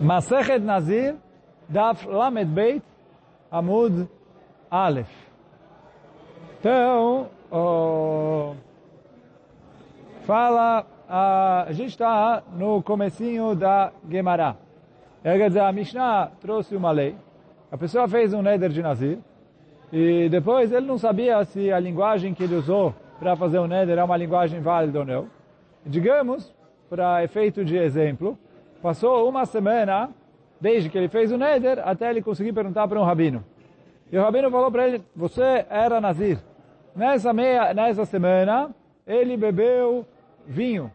Masechet Nazir, Daf Lamed Beit, Amud Aleph. Então, oh, fala, a gente está no comecinho da Gemara. Quer dizer, a Mishnah trouxe uma lei. A pessoa fez um neder de Nazir, e depois ele não sabia se a linguagem que ele usou para fazer o neder é uma linguagem válida ou não. Digamos, para efeito de exemplo, passou uma semana desde que ele fez o neder até ele conseguir perguntar para um rabino. E o rabino falou para ele, você era nazir. Nessa, meia, nessa semana, ele bebeu vinho.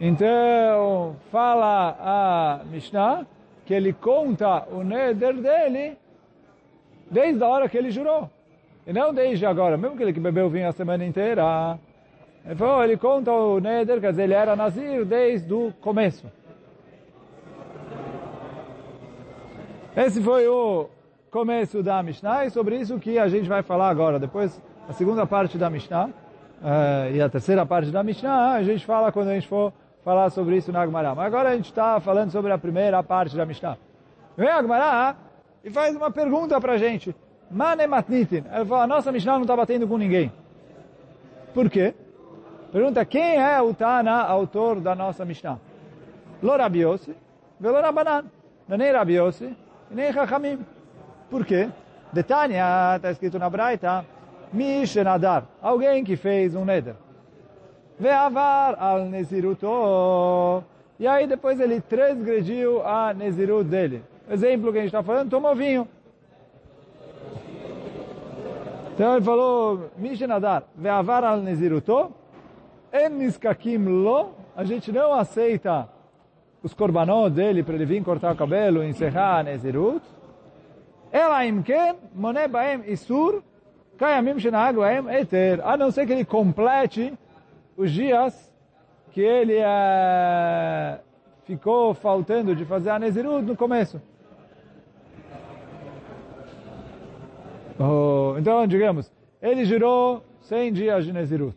Então, fala a Mishnah que ele conta o neder dele desde a hora que ele jurou. E não desde agora, mesmo que ele que bebeu vinho a semana inteira. Ele, falou, ele conta o neder, quer dizer, ele era nazir desde o começo. Esse foi o começo da Mishnah e sobre isso que a gente vai falar agora. Depois, a segunda parte da Mishnah uh, e a terceira parte da Mishnah, a gente fala quando a gente for falar sobre isso na Agmará. Mas agora a gente está falando sobre a primeira parte da Mishnah. Vem a e faz uma pergunta para a gente. Mane matnitin. Ele fala, a nossa Mishnah não está batendo com ninguém. Por quê? Pergunta, quem é o Tana, autor da nossa Mishnah? Lo Rabiosi, velo Rabanan. Não é nem Rabiosi, nem Chachamim. Por quê? Detania, está escrito na Braita, Mishenadar, alguém que fez um neder. Ve'avar al Neziruto. E aí depois ele transgrediu a Nezirut dele. Exemplo que a gente está falando, tomou vinho. Então ele falou, Mishenadar, Ve'avar al Neziruto, En Niskakim Lo, a gente não aceita os korbanot dele para ele vir cortar o cabelo, encerrar Nezirut. Ela imken, moné baem isur, kayamim shenahagu baem eter. A não ser que ele complete os dias que ele é, ficou faltando de fazer a Nezirut no começo. Oh, então, digamos, ele girou 100 dias de Nezirut.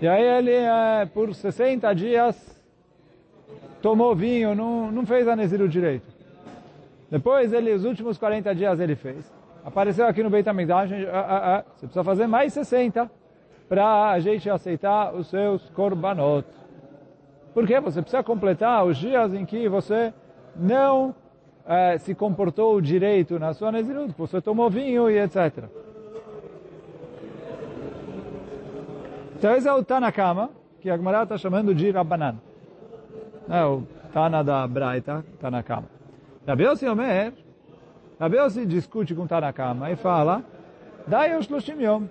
E aí ele, é, por 60 dias, tomou vinho, não, não fez a Nezirut direito. Depois, ele, os últimos 40 dias ele fez. Apareceu aqui no Beit HaMikdash, ah, ah, ah, você precisa fazer mais 60 para a gente aceitar os seus korbanot. Por quê? Você precisa completar os dias em que você não eh, se comportou direito na sua Nezirut, você tomou vinho e etc. Então esse é o Tanakama, que a Gemara está chamando de Rabbanan. É o Tana da Braita, Tanakama. Rabi Yossi Omer, Rabi Yossi discute com Tanakama e fala, dai os Shloshim Yom.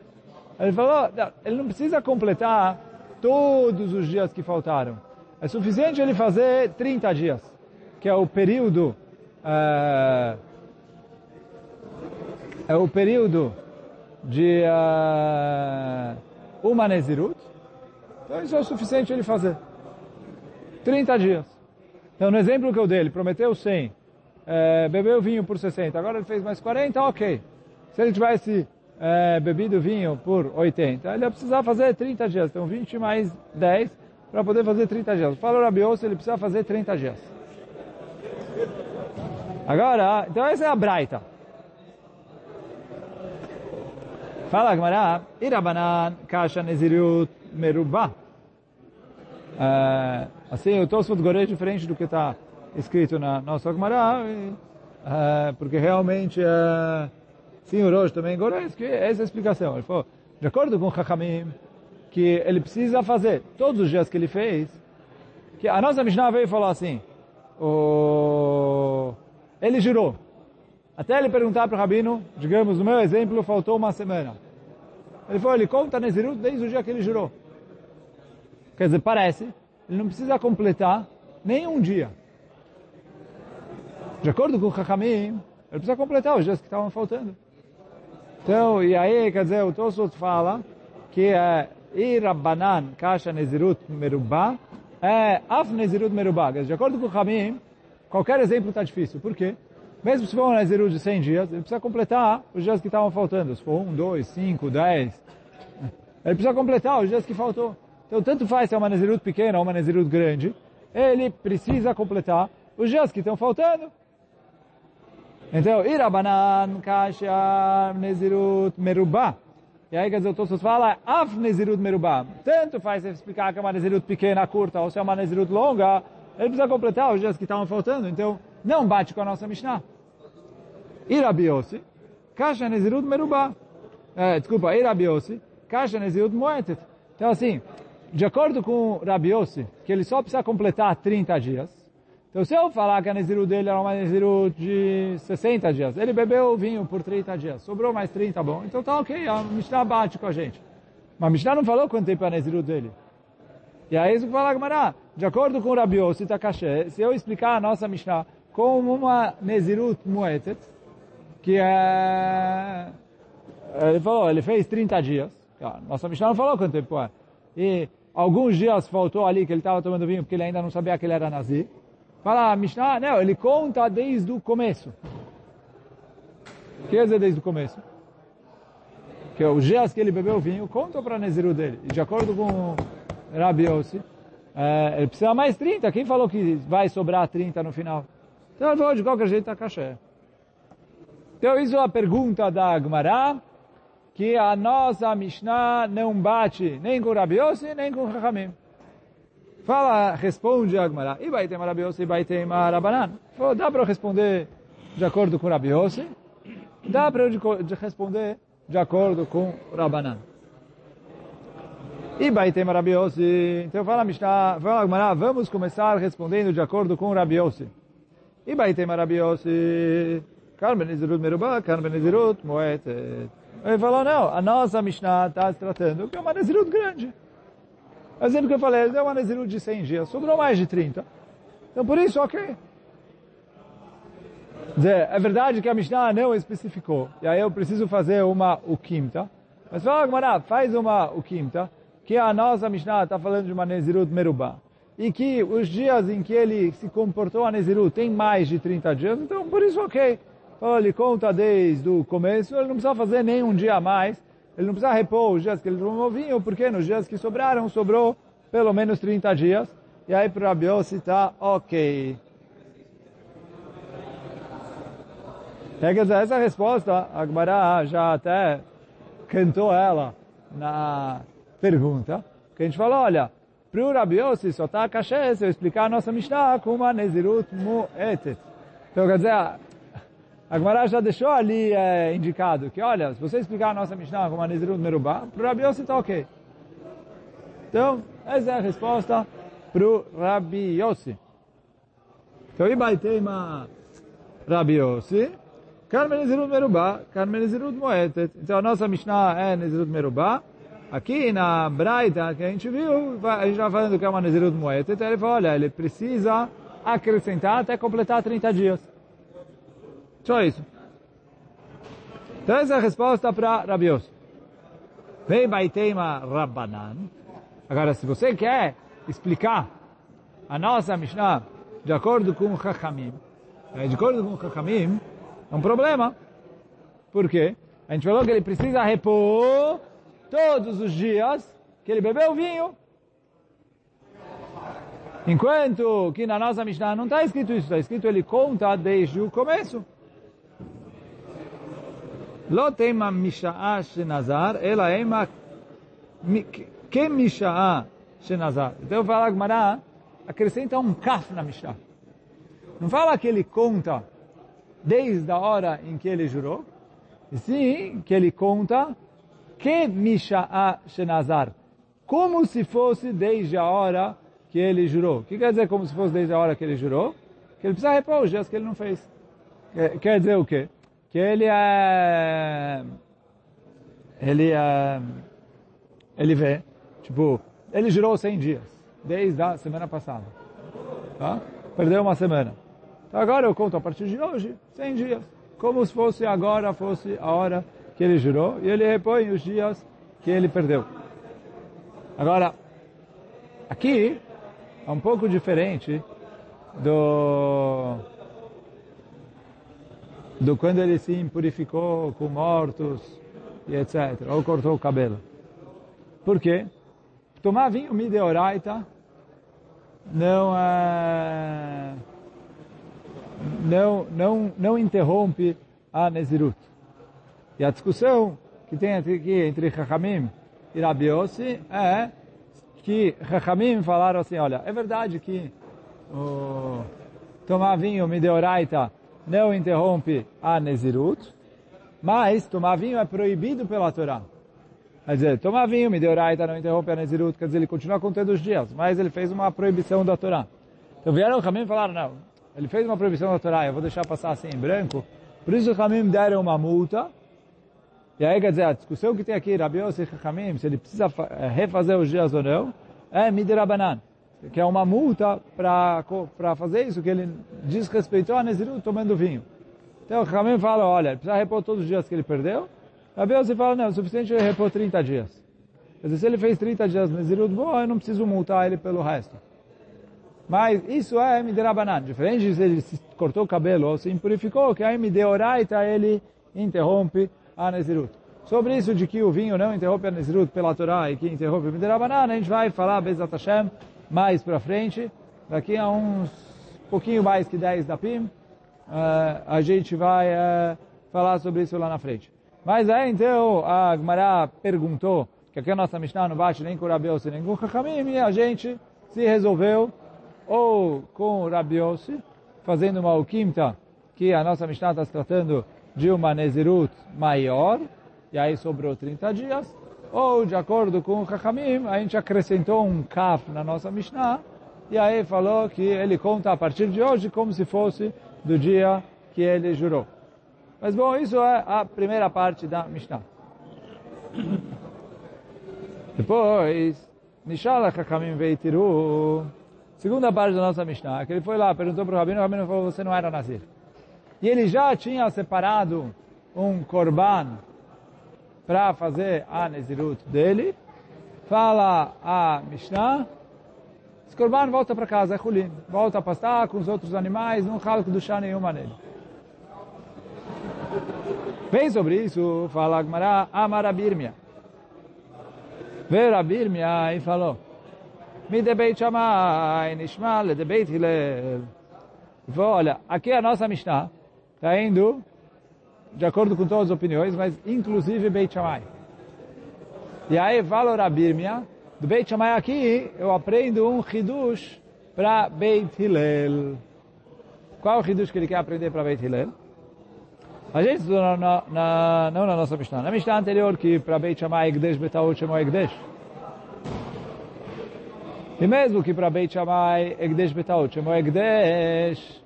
Ele falou, ele não precisa completar todos os dias que faltaram. É suficiente ele fazer 30 dias, que é o período é, é o período de uh, uma Nezirut. Então isso é o suficiente ele fazer. 30 dias. Então no exemplo que eu dei, ele prometeu 100, é, bebeu vinho por 60, agora ele fez mais 40, ok. Se ele tivesse é, bebido vinho por 80, ele ia precisar fazer 30 dias. Então 20 mais 10 para poder fazer 30 dias. Fala o Rabiose, ele precisa fazer 30 dias. Agora, então essa é a Braita. Fala Gmará, Irabanan Kasha Nezirut Merubah. Uh, assim, o Tosfot Gorei é diferente do que está escrito na nossa Gemara, uh, porque realmente, uh, sim, o Rosh também Gorei, que é essa a explicação. Ele falou, de acordo com o Chachamim, que ele precisa fazer todos os dias que ele fez, que a nossa Mishnah veio falou assim, o... ele girou. Até ele perguntar para o Rabino, digamos, no meu exemplo, faltou uma semana. Ele falou, ele conta Nezirut desde o dia que ele girou. Quer dizer, parece, ele não precisa completar nem um dia. De acordo com o Hakamim, ele precisa completar os dias que estavam faltando. Então, e aí, quer dizer, o Tosfot fala que é Irabanan Kasha Nezirut Merubá é Af Nezirut Merubá. De acordo com o Hamim, qualquer exemplo está difícil. Por quê? Mesmo se for um Nezirut de 100 dias, ele precisa completar os dias que estavam faltando. Se for um, dois, cinco, dez. Ele precisa completar os dias que faltou. Então, tanto faz se é uma Nezirut pequena ou uma Nezirut grande, ele precisa completar os dias que estão faltando. Então, Irabanan, Kasha, Nezirut, Merubá. E aí, quer dizer, o Tosfos fala, Af Nezirut Merubá. Tanto faz explicar que é uma Nezirut pequena, curta, ou se é uma Nezirut longa, ele precisa completar os dias que estavam faltando. Então, não bate com a nossa Mishnah. Irabiosi, Kasha Nezirut Merubá. É, desculpa, Irabiosi, Kasha Nezirut Moetet. Então, assim, de acordo com Rabiossi, que ele só precisa completar 30 dias, então se eu falar que a Nezirut dele era uma Nezirut de 60 dias, ele bebeu vinho por 30 dias, sobrou mais 30, bom, então tá ok, a Mishnah bate com a gente. Mas a Mishnah não falou quanto tempo é a Nezirut dele. E aí isso que fala Gamara, de acordo com Rabiossi Takashi, se eu explicar a nossa Mishnah como uma Nezirut Muetet, que é... Ele falou, ele fez 30 dias. Nossa Mishnah não falou quanto tempo é. E alguns dias faltou ali que ele estava tomando vinho porque ele ainda não sabia que ele era nazi. Fala a Mishnah, não, ele conta desde o começo. Quer dizer desde o começo? Que os dias que ele bebeu vinho contam para Neziru dele. E de acordo com Rabi Yossi, é, ele precisa mais 30. Quem falou que vai sobrar 30 no final? Então ele falou, de qualquer jeito está caché. Então isso é a pergunta da Agmará, que a nossa Mishnah não bate nem com Rabi nem com Chachamim. Fala, responde Agmará. E vai ter Rabi Yossi, vai ter Marabanan. Dá para responder de acordo com Rabi dá para responder de acordo com Rabanan. E vai ter Rabi Yossi. Então fala Mishnah, fala Agmará, vamos começar respondendo de acordo com Rabi. E vai ter Rabi Yossi. Carmen Izirut Merubá, Carmen Izirut Moetet. Ele falou, não, a nossa Mishnah está tratando que é uma Nezirut grande. O exemplo que eu falei, deu uma Nezirut de 100 dias, sobrou mais de 30. Então, por isso, ok. Dizer, é verdade que a Mishnah não especificou, e aí eu preciso fazer uma Ukimta. Mas fala, Gmará, faz uma Ukimta, que a nossa Mishnah está falando de uma Nezirut Merubá. E que os dias em que ele se comportou a Nezirut tem mais de 30 dias, então por isso, ok. Então, ele conta desde o começo, ele não precisa fazer nem um dia a mais, ele não precisa repor os dias que ele tomou vinho, porque nos dias que sobraram, sobrou pelo menos 30 dias. E aí para Rabiossi está ok. É, quer dizer, essa resposta, a Gmará já até cantou ela na pergunta, que a gente falou, olha, para o Rabiossi só está caché se eu explicar a nossa Mishnah com uma Nezirut Mu'etet. Então, quer dizer, a Gemara já deixou ali é, indicado que, olha, se você explicar a nossa Mishnah como a Nezirut Merubá, para o Rabi Yossi está ok. Então, essa é a resposta para o Rabi Yossi. Então, Ibai Teima Rabi Yossi, Carmen Nezirut Merubá, Carmen Nezirut Moetet. Então, a nossa Mishnah é Nezirut Merubá. Aqui na Braita, que a gente viu, a gente está falando que é uma Nezirut Moetet, ele falou, olha, ele precisa acrescentar até completar 30 dias. Só isso. Então essa é a resposta para Rabios. Vem Baitema Rabbanan. Agora, se você quer explicar a nossa Mishnah de acordo com o Chachamim, de acordo com o Chachamim, é um problema. Por quê? A gente falou que ele precisa repor todos os dias que ele bebeu vinho. Enquanto que na nossa Mishnah não está escrito isso, está escrito ele conta desde o começo. Lotema Misha'a Shenazar, ela é uma. Que Misha'a Shenazar? Então eu falo, Agmará, acrescenta um kaf na Misha'a. Não fala que ele conta desde a hora em que ele jurou, e sim que ele conta que Misha'a Shenazar, como se fosse desde a hora que ele jurou. O que quer dizer como se fosse desde a hora que ele jurou? Que ele precisa repor os dias que ele não fez. Quer dizer o quê? Que ele é ele é ele vê tipo ele girou 100 dias desde a semana passada tá? Perdeu uma semana. Então agora eu conto a partir de hoje 100 dias como se fosse agora fosse a hora que ele girou e ele repõe os dias que ele perdeu. Agora aqui é um pouco diferente do do quando ele se impurificou com mortos e etc. Ou cortou o cabelo. Por quê? Tomar vinho mideoraita não é... não, não, não interrompe a Nezirut. E a discussão que tem aqui entre Chachamim e Rabi Yossi é que Chachamim falaram assim, olha, é verdade que tomar vinho Mideoraita não interrompe a Nezirut, mas tomar vinho é proibido pela Torá. Quer dizer, tomar vinho Mideoraita não interrompe a Nezirut, quer dizer, ele continua contando os dias, mas ele fez uma proibição da Torá. Então vieram o Chachamim e falaram, não, ele fez uma proibição da Torá, eu vou deixar passar assim em branco, por isso o Chachamim deram uma multa, e aí, quer dizer, a discussão que tem aqui, Rabi Yossi Hamim, se ele precisa refazer os dias ou não, é Midirabanan, que é uma multa para fazer isso, que ele desrespeitou a Nezirut tomando vinho. Então o Hamim fala, olha, precisa repor todos os dias que ele perdeu. Rabi Yossi fala, não, é suficiente ele repor 30 dias. Quer dizer, se ele fez 30 dias Nezirut, bom, eu não preciso multar ele pelo resto. Mas isso é Midirabanan, diferente de se ele se cortou o cabelo ou se impurificou, que aí Mideoraita ele interrompe a Nezirut. Sobre isso de que o vinho não interrompe a Nezirut pela Torá e que interrompe Midirabanan, a gente vai falar Bezat Hashem mais para frente. Daqui a uns pouquinho mais que 10 da PIM, uh, a gente vai uh, falar sobre isso lá na frente. Mas aí então a Gemara perguntou que aqui a nossa Mishnah não bate nem com o Rabiose nem com o Chachamim e a gente se resolveu ou com o Rabiose, fazendo uma alquimta que a nossa Mishnah está se tratando de uma Nezirut maior, e aí sobrou 30 dias, ou de acordo com o Chachamim, a gente acrescentou um kaf na nossa Mishnah, e aí falou que ele conta a partir de hoje como se fosse do dia que ele jurou. Mas bom, isso é a primeira parte da Mishnah. Depois, Nishala Chachamim Veitiru, segunda parte da nossa Mishnah, que ele foi lá, perguntou para o Rabino, o Rabino falou, você não era Nazir e ele já tinha separado um korban para fazer a Nezirut dele, fala a Mishnah, esse korban volta para casa, é Hulin, volta a pastar com os outros animais, não cala do chá nenhuma nele. Bem sobre isso, fala Agmará, Amarabirmia. Veio a Birmia e falou, Me debeit Shammai, Nishma, le debeit Hillel. Olha, aqui é a nossa Mishnah, está indo de acordo com todas as opiniões, mas inclusive Beit Shammai. E aí o Rabirmia, do Beit Shammai aqui eu aprendo um Hidush para Beit Hillel. Qual é o Hidush que ele quer aprender para Beit Hillel? A gente estudou na, na, na, não na nossa Mishnah, na Mishnah anterior que para Beit Shammai Egdesh Betaot chamou Egdesh. E mesmo que para Beit Shammai Egdesh Betaot chamou Egdesh,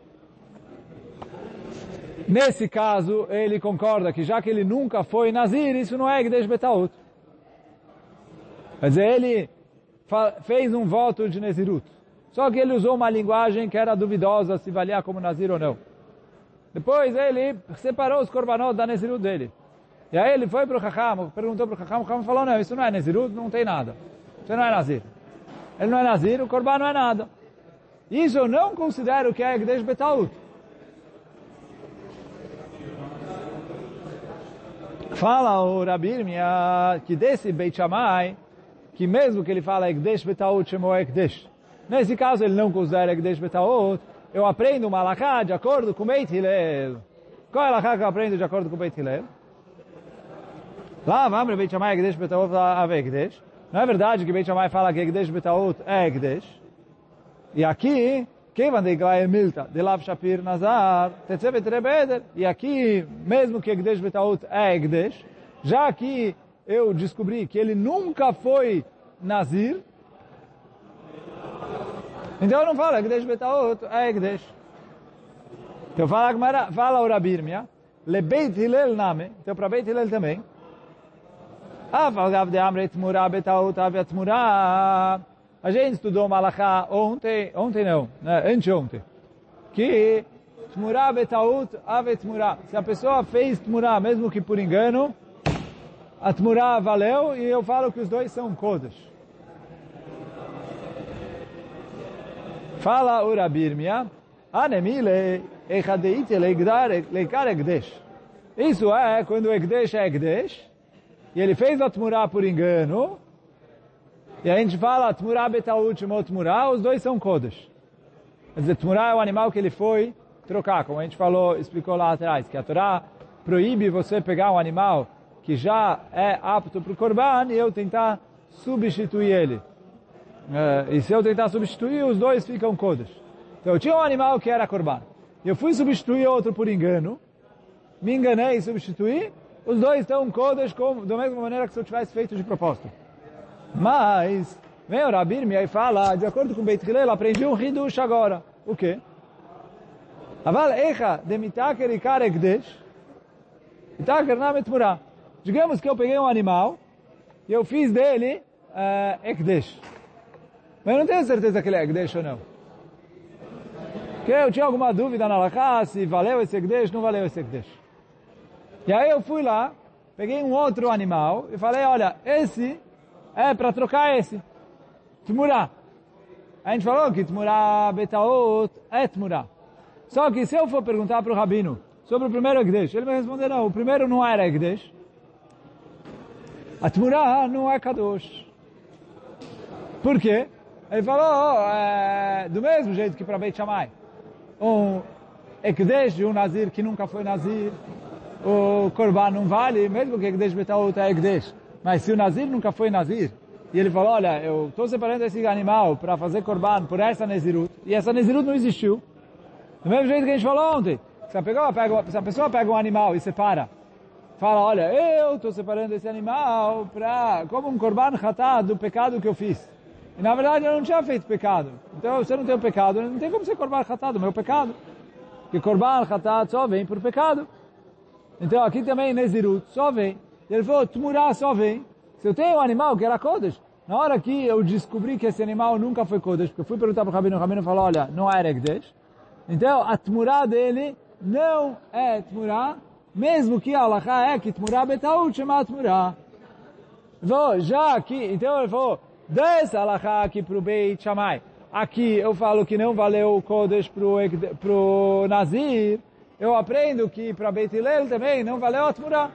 Nesse caso, ele concorda que já que ele nunca foi Nazir, isso não é Gdesh Betaut. Quer dizer, ele fez um voto de Nezirut. Só que ele usou uma linguagem que era duvidosa se valia como Nazir ou não. Depois ele separou os korbanot da Nezirut dele. E aí ele foi para o Chacham, perguntou para o Chacham, o Chacham falou, não, isso não é Nezirut, não tem nada. Isso não é Nazir. Ele não é Nazir, o korban não é nada. Isso eu não considero que é Gdesh Betaut. Fala o Rabirmia que desse Beit Shammai, que mesmo que ele fala Ekdesh Betaut Shemo Ekdesh, nesse caso ele não considera Ekdesh Betaut, eu aprendo uma alahá de acordo com Beit Hillel. Qual é a alahá que eu aprendo de acordo com Beit Hillel? Lá, vamos Beit Shammai Ekdesh Betaut Ave Ekdesh. Não é verdade que Beit Shammai fala que Ekdesh Betaut é Ekdesh? E aqui, Kevan de Iglai Milta, de Lav Shapir Nazar, Tetzevet Rebeder, e aqui, mesmo que Egdesh Betaut é Egdesh, já que eu descobri que ele nunca foi Nazir, então eu não falo Egdesh Betaut é Egdesh. Então fala, fala o Rabirmia, Le Beit Hillel Name, então para Beit Hillel também, Af Agav de Amre Tmura Betaut Avia Tmura, a gente estudou Malachá ontem, ontem não, né, anteontem, que Tmurá betaut ave tmurá. Se a pessoa fez tmurá, mesmo que por engano, a tmurá valeu e eu falo que os dois são kodesh. Fala o Rabirmia, anemile echadeit leikar egdesh. Isso é quando o egdesh é egdesh, e ele fez a tmurá por engano, e a gente fala Tmurá Betaut Shemot Tmurá, os dois são Kodesh. Quer dizer, Tmurá é o animal que ele foi trocar, como a gente falou, explicou lá atrás, que a Torá proíbe você pegar um animal que já é apto para o Corban e eu tentar substituir ele. E se eu tentar substituir, os dois ficam Kodesh. Então eu tinha um animal que era Corban. Eu fui substituir outro por engano, me enganei e substituí, os dois estão Kodesh como, da mesma maneira que se eu tivesse feito de propósito. Mas, vem o Rabir me aí fala, de acordo com Beit Hillel, aprendi um Hidush agora. O quê? Aval echa demitaker ikar ekdesh, itaker na metmurah. Digamos que eu peguei um animal e eu fiz dele uh, ekdesh. Mas eu não tenho certeza que ele é ekdesh ou não. Porque eu tinha alguma dúvida na Laká, se valeu esse ekdesh, não valeu esse ekdesh. E aí eu fui lá, peguei um outro animal e falei, olha, esse é para trocar esse. Tmurá. A gente falou que Tmurá Betaot é Tmurá. Só que se eu for perguntar para o Rabino sobre o primeiro Egdesh, ele vai responder, não, o primeiro não era Egdesh. A Tmurá não é Kadosh. Por quê? Ele falou, oh, é, do mesmo jeito que para Beit Shammai. Um Ekdesh de um Nazir que nunca foi Nazir, o Korban não vale, mesmo que Ekdesh Betaot é Ekdesh. Mas se o Nazir nunca foi Nazir, e ele falou, olha, eu estou separando esse animal para fazer Korban por essa Nezirut, e essa Nezirut não existiu. Do mesmo jeito que a gente falou ontem, se a, pessoa pega, se a pessoa pega um animal e separa, fala, olha, eu estou separando esse animal para como um Korban Hatá do pecado que eu fiz. E na verdade eu não tinha feito pecado. Então você não tem o pecado, não tem como ser Korban Hatá do meu pecado. Porque Korban Hatá só vem por pecado. Então aqui também Nezirut só vem. Ele falou, Tmurá só vem. Se eu tenho um animal que era Kodesh, na hora que eu descobri que esse animal nunca foi Kodesh, porque eu fui perguntar para o Rabino, o Rabino falou, olha, não é Egdesh. Então a Tmurá dele não é Tmurá, mesmo que a Allah é que Tmurá Betaut chama Tmurá. Vou, já aqui, então ele falou, dessa Allah aqui para o Beit Shammai. Aqui eu falo que não valeu o Kodesh para o Nazir, eu aprendo que para Beit Hillel também não valeu a Tmurá.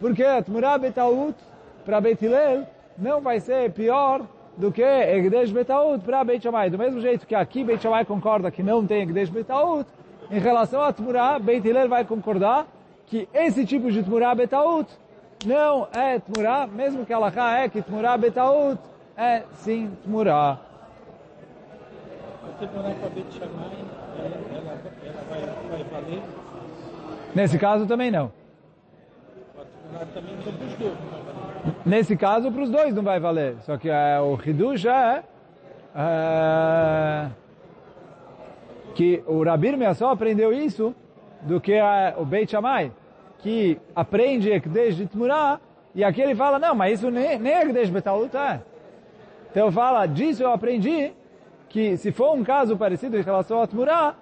Porque a Tmurá Betaut para Beit Hillel não vai ser pior do que Egdesh Betaut para Beit Shammai. Do mesmo jeito que aqui Beit Shammai concorda que não tem Egdesh Betaut, em relação a Tmurá, Beit Hillel vai concordar que esse tipo de Tmurá Betaut não é Tmurá, mesmo que Allah é que Tmurá Betaut é sim Tmurá. Nesse caso também não. Nesse caso, para os dois não vai valer. Só que é, o Hidush é, é que o Rabir só aprendeu isso do que é, o Beit Shammai, que aprende Ekdesh de Tmurah, e aqui ele fala, não, mas isso nem, nem Ekdesh Betalut é. Então fala, disso eu aprendi que se for um caso parecido em relação a Tmurah,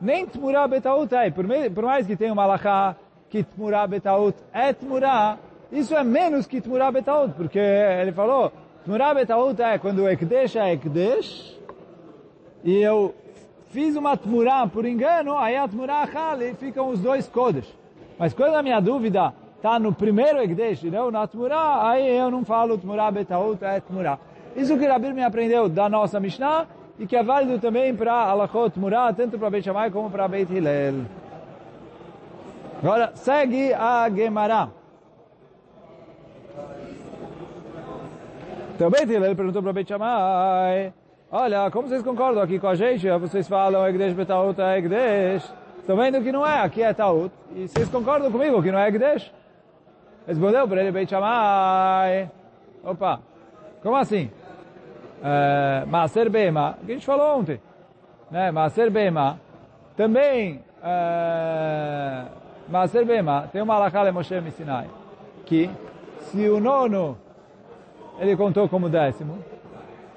nem Tmurah Betaut é. Por, por mais que tenha uma alahá que Tmurah Betaut é Tmurah, isso é menos que Tmurah Betaut, porque ele falou, Tmurah Betaut é quando o Ekdesh é Ekdesh, e eu fiz uma Tmurah por engano, aí a Tmurah Hali ficam os dois Kodesh. Mas quando a minha dúvida está no primeiro Ekdesh e não na Tmurah, aí eu não falo Tmurah Betaut é Tmurah. Isso que Rabir me aprendeu da nossa Mishnah, e que é válido também para Alachot Murah, tanto para Beit Shammai como para Beit Hillel. Agora, segue a Gemara. Então, Hillel perguntou para Beit Shammai, olha, como vocês concordam aqui com a gente? Vocês falam Egdesh Betaut é Egdesh. Estão vendo que não é, aqui é Taut. E vocês concordam comigo que não é Egdesh? Respondeu para ele Beit Shammai. Opa, como assim? uh, Maser Bema, que a gente falou ontem, né? Maser Bema, também uh, Maser Bema, tem uma alakale Moshe Sinai, que se o nono ele contou como décimo,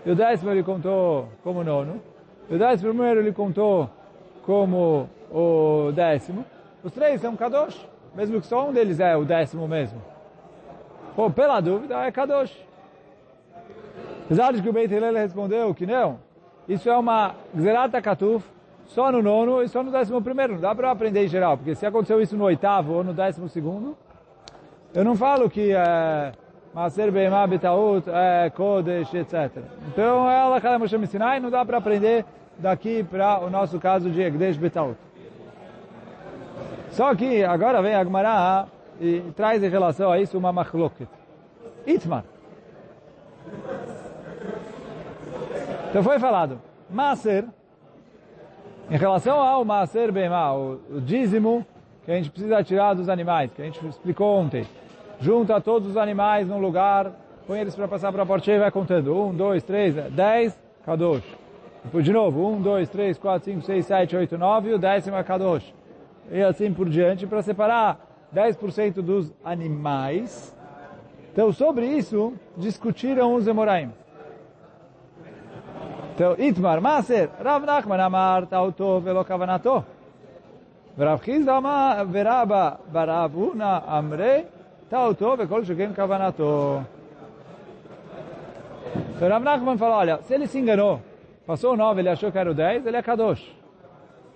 e o décimo ele contou como nono, e o décimo primeiro ele contou como o décimo, os três são Kadosh, mesmo que só um deles é o décimo mesmo. Pô, pela dúvida, é Kadosh. Apesar de que o Beit Hillel respondeu que não, isso é uma Gzerata Katuf, só no nono e só no décimo primeiro. Não dá para aprender em geral, porque se aconteceu isso no oitavo ou no décimo segundo, eu não falo que é Maser Beimah Betaut, é Kodesh, etc. Então, ela, cada Moshe Sinai, não dá para aprender daqui para o nosso caso de Egdesh Betaut. Só que agora vem a Gemara e traz em relação a isso uma machloket. Itmar. Então foi falado, Maser, em relação ao Maser Bema, o, dízimo que a gente precisa tirar dos animais, que a gente explicou ontem. Junta todos os animais num lugar, põe eles para passar para a portinha e vai contando. Um, dois, três, dez, Kadosh. Depois de novo, um, dois, três, quatro, cinco, seis, sete, oito, nove, e o décimo é Kadosh. E assim por diante, para separar 10% dos animais. Então, sobre isso, discutiram os Emoraim. Então, Itmar Maser, Rav Nachman Amar Tauto Velo Kavanato. Rav Chizda Amar Veraba Baravuna Amre Tauto Vekol Shugem Kavanato. Então, Rav Nachman falou, olha, se ele se enganou, passou o 9, ele achou que era o 10, ele é Kadosh.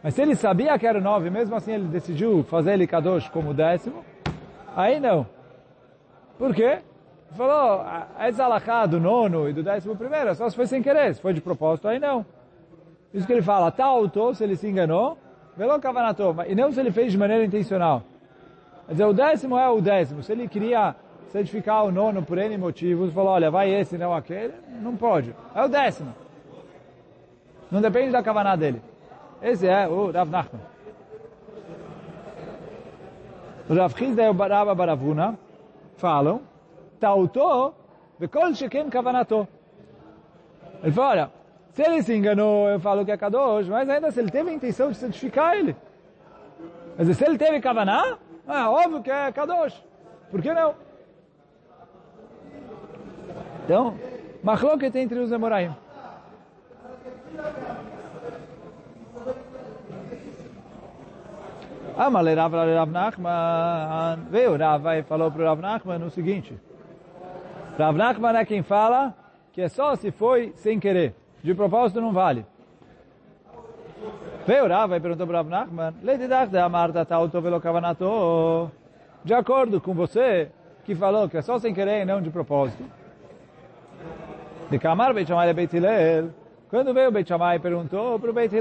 Mas se ele sabia que era o 9, mesmo assim ele decidiu fazer ele Kadosh como décimo, aí não. Por quê? Falou, essa alahá do nono e do décimo primeiro, só se foi sem querer, se foi de propósito, aí não. Isso que ele fala, tal, se ele se enganou, Velo kavanato, e não se ele fez de maneira intencional. Quer dizer, o décimo é o décimo. Se ele queria certificar o nono por N motivos, falou, olha, vai esse, não aquele, não pode. É o décimo. Não depende da kavaná dele. Esse é o Rav Nachman. O Rav e o Baraba Baravuna falam, Tauto, vekol sheken kavanato. Ele fala, olha, se ele se enganou, eu falo que é Kadosh, mas ainda se ele teve a intenção de santificar ele. Mas se ele teve Kavaná, é óbvio que é Kadosh. Por que não? Então, Machloket entre os Emoraim. Amale Rav Rav Nachman, veio Rav e falou para o Rav Nachman o seguinte, Rav Nachman é quem fala que é só se foi sem querer. De propósito não vale. Veio Rava e perguntou para Rav Nachman, de acordo com você, que falou que é só sem querer e não de propósito. De Kamar Beit Shammai Beit Hillel, quando veio Beit Shammai perguntou para o Beit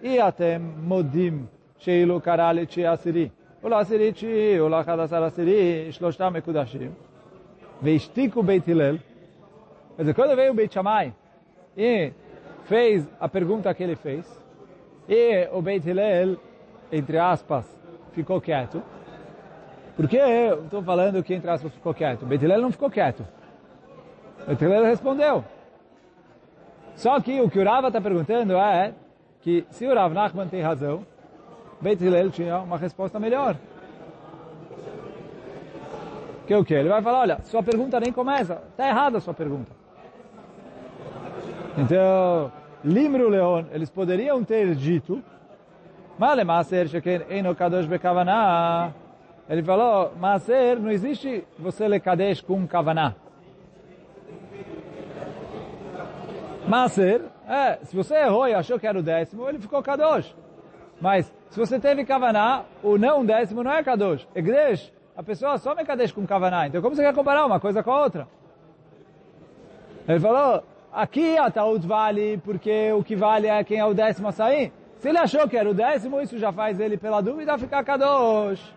e até modim sheilu karali chi asiri, o la asiri chi, o la chadasar asiri, shloshtam mekudashim. Veishtiku Beit Hillel, quer dizer, quando veio Beit Shammai e fez a pergunta que ele fez, e o Beit Hillel, entre aspas, ficou quieto. Por que eu estou falando que, entre aspas, ficou quieto? O Beit Hillel não ficou quieto. O Beit Hillel respondeu. Só que o que o Rava está perguntando é que se o Rav Nachman tem razão, Beit Hillel tinha uma resposta melhor. Que o que? Ele vai falar, olha, sua pergunta nem começa. Está errada a sua pergunta. Então, Limru Leon, eles poderiam ter dito, Male Maser Sheken Eino Kadosh Bekavaná. Ele falou, Maser, não existe você le Kadesh com Kavaná. Maser, é, se você errou e achou que era o décimo, ele ficou Kadosh. Mas, se você teve Kavaná, o não décimo não é Kadosh. Egresh, a pessoa só me Kadesh com Kavaná. Então, como você quer comparar uma coisa com a outra? Ele falou, Aqui a Taut vale porque o que vale é quem é o décimo a sair. Se ele achou que era o décimo, isso já faz ele, pela dúvida, ficar Kadosh.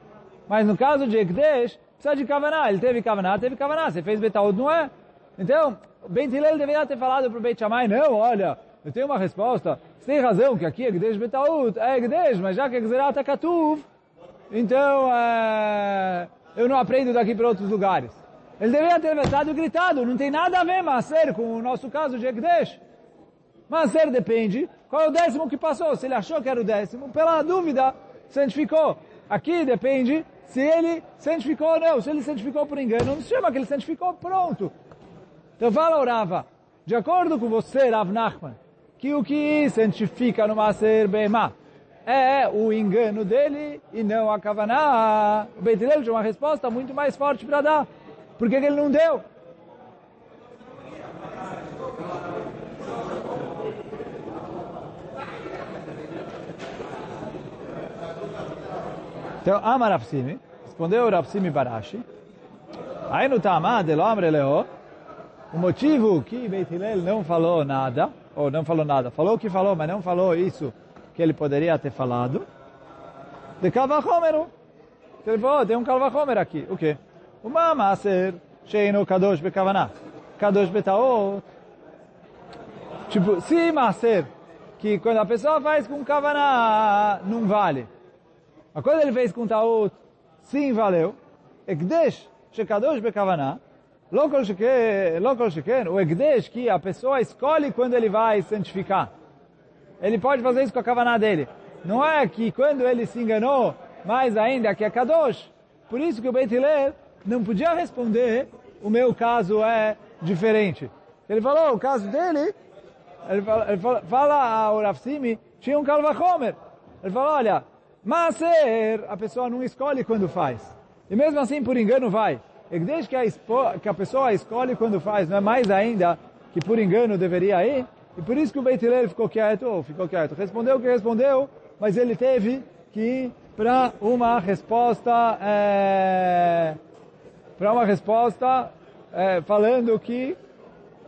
Mas no caso de Ekdesh, precisa de Kavaná. Ele teve Kavaná, teve Kavaná. Você fez Betaud, não é? Então, Beit Hillel deveria ter falado para o Beit Shammai, não, olha, eu tenho uma resposta. Você tem razão que aqui Ekdesh Betaud é Ekdesh, mas já que Ekzerat é Katuv, então é, eu não aprendo daqui para outros lugares. Ele deveria ter vetado e gritado, não tem nada a ver Maser com o nosso caso de Ekdesh. Maser depende, qual é o décimo que passou? Se ele achou que era o décimo, pela dúvida, santificou. Aqui depende se ele santificou ou não. Se ele santificou por engano, não se chama que ele santificou, pronto. Então fala o Rava, de acordo com você, Rav Nachman, que o que santifica no Maser Bema é o engano dele e não a Kavaná. O Beit tinha uma resposta muito mais forte para dar. Por que, que ele não deu? Então, ama Rapsimi, respondeu Rapsimi Barashi, aí no Tamá de Lomre Leo, o motivo que Beit Hillel não falou nada, ou não falou nada, falou o que falou, mas não falou isso que ele poderia ter falado, de Kalvachomeru. Ele falou, tem um Kalvachomer aqui. O quê? Uma Maser Sheino Kadosh Bekavaná. Kadosh Betaot. Tipo, se Maser, que quando a pessoa faz com Kavaná, não vale. Mas quando ele fez com Taot, sim valeu. Ekdesh Shekadosh Bekavaná. Local Sheken, o Ekdesh que a pessoa escolhe quando ele vai santificar. Ele pode fazer isso com a Kavaná dele. Não é que quando ele se enganou, mais ainda que é Kadosh. Por isso que o Beit não podia responder, o meu caso é diferente. Ele falou, o caso dele, ele fala, ele fala, fala ao Rav Simi, tinha um Kalvachomer. Ele falou, olha, Maser, a pessoa não escolhe quando faz. E mesmo assim, por engano, vai. E desde que a, que a pessoa escolhe quando faz, não é mais ainda que por engano deveria ir. E por isso que o Beit Hillel ficou quieto, ou ficou quieto. Respondeu o que respondeu, mas ele teve que ir para uma resposta, é, para uma resposta é, falando que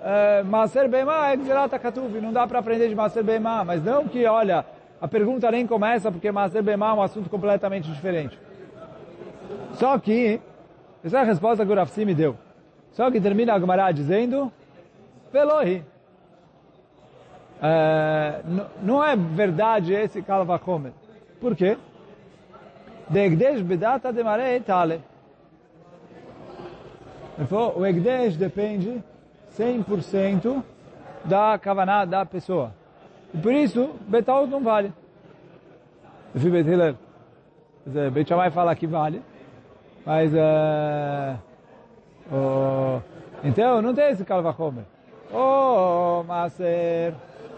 é, Maser Bema é Gzerat Katuv, não dá para aprender de Maser Bema, mas não que, olha, a pergunta nem começa porque Maser Bema é um assunto completamente diferente. Só que, essa é a resposta que o Rafsi me deu. Só que termina a Gemara dizendo, Velohi. É, não é verdade esse Kalvachomer. Por quê? Marei tale. O Egdesh depende 100% da kavaná da pessoa. E por isso, Betaut não vale. Enfim, Bet Hillel. Bet Shammai fala que vale. Mas, oh, então, não tem esse Kalvachomer. Oh, Maser,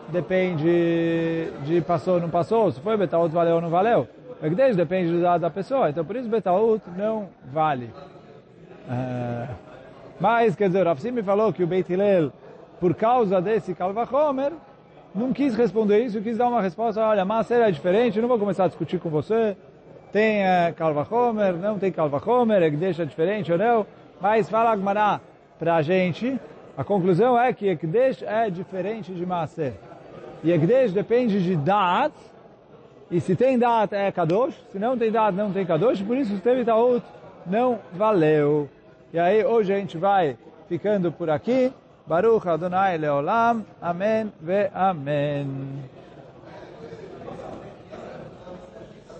depende de passou ou não passou, se foi Betaut valeu ou não valeu. O Ekdesh depende do dado da pessoa, então por isso Betaut não vale. Uh, mas, quer dizer, o Rafsim me falou que o Beit Hillel, por causa desse Kalvachomer, não quis responder isso, quis dar uma resposta, olha, Maser é diferente, não vou começar a discutir com você, tem uh, Kalvachomer, não tem Kalvachomer, Ekdesh é diferente ou não, mas fala Agmará para a gente, a conclusão é que Ekdesh é diferente de Maser. E Ekdesh depende de Dat, e se tem Dat é Kadosh, se não tem Dat não tem Kadosh, por isso teve Taut não valeu. E aí hoje a gente vai ficando por aqui. Baruch Adonai Leolam. Amém ve Amém.